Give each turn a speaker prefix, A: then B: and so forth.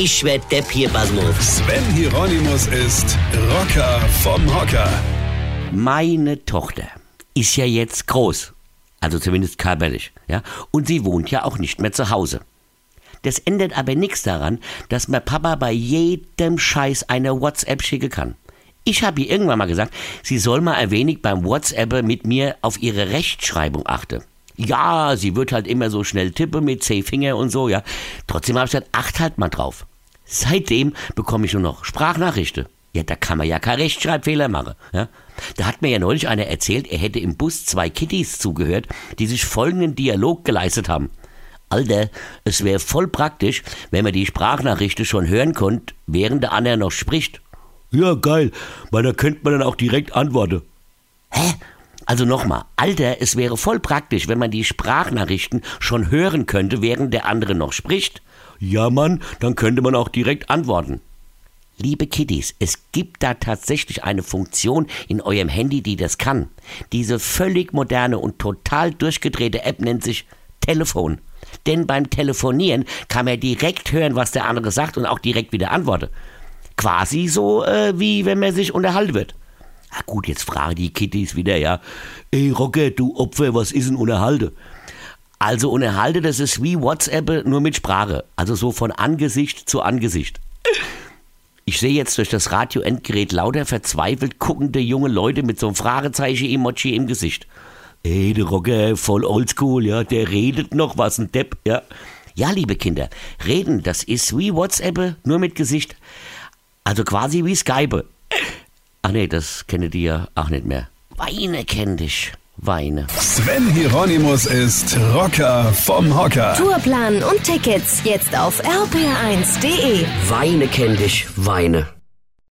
A: Ich werd Depp hier, Basmus.
B: Sven Hieronymus ist Rocker vom Hocker.
C: Meine Tochter ist ja jetzt groß. Also zumindest körperlich, ja. Und sie wohnt ja auch nicht mehr zu Hause. Das ändert aber nichts daran, dass mir Papa bei jedem Scheiß eine WhatsApp schicken kann. Ich habe ihr irgendwann mal gesagt, sie soll mal ein wenig beim WhatsApp mit mir auf ihre Rechtschreibung achten. Ja, sie wird halt immer so schnell tippen mit C-Finger und so, ja. Trotzdem habe ich gesagt, acht halt mal drauf. Seitdem bekomme ich nur noch Sprachnachrichten. Ja, da kann man ja keinen Rechtschreibfehler machen. Ja? Da hat mir ja neulich einer erzählt, er hätte im Bus zwei Kittys zugehört, die sich folgenden Dialog geleistet haben. Alter, es wäre voll praktisch, wenn man die Sprachnachrichten schon hören konnte, während der andere noch spricht. Ja, geil, weil da könnte man dann auch direkt antworten. Also nochmal, Alter, es wäre voll praktisch, wenn man die Sprachnachrichten schon hören könnte, während der andere noch spricht. Ja, Mann, dann könnte man auch direkt antworten. Liebe Kiddies, es gibt da tatsächlich eine Funktion in eurem Handy, die das kann. Diese völlig moderne und total durchgedrehte App nennt sich Telefon. Denn beim Telefonieren kann man direkt hören, was der andere sagt und auch direkt wieder antworten. Quasi so, äh, wie wenn man sich unterhalten wird. Na gut, jetzt fragen die Kittys wieder, ja. Ey, Rocker, du Opfer, was ist denn Unterhalte? Also Unterhalte, das ist wie WhatsApp, nur mit Sprache. Also so von Angesicht zu Angesicht. Ich sehe jetzt durch das Radioendgerät lauter verzweifelt guckende junge Leute mit so einem Fragezeichen-Emoji im Gesicht. Ey, der Rocker, voll oldschool, ja, der redet noch was, ein Depp, ja. Ja, liebe Kinder, reden, das ist wie WhatsApp, nur mit Gesicht. Also quasi wie Skype. Ach nee, das kennt ihr ja auch nicht mehr. Weine kenn dich, Weine.
B: Sven Hieronymus ist Rocker vom Hocker.
D: Tourplan und Tickets jetzt auf rpr1.de.
A: Weine kenn dich, Weine.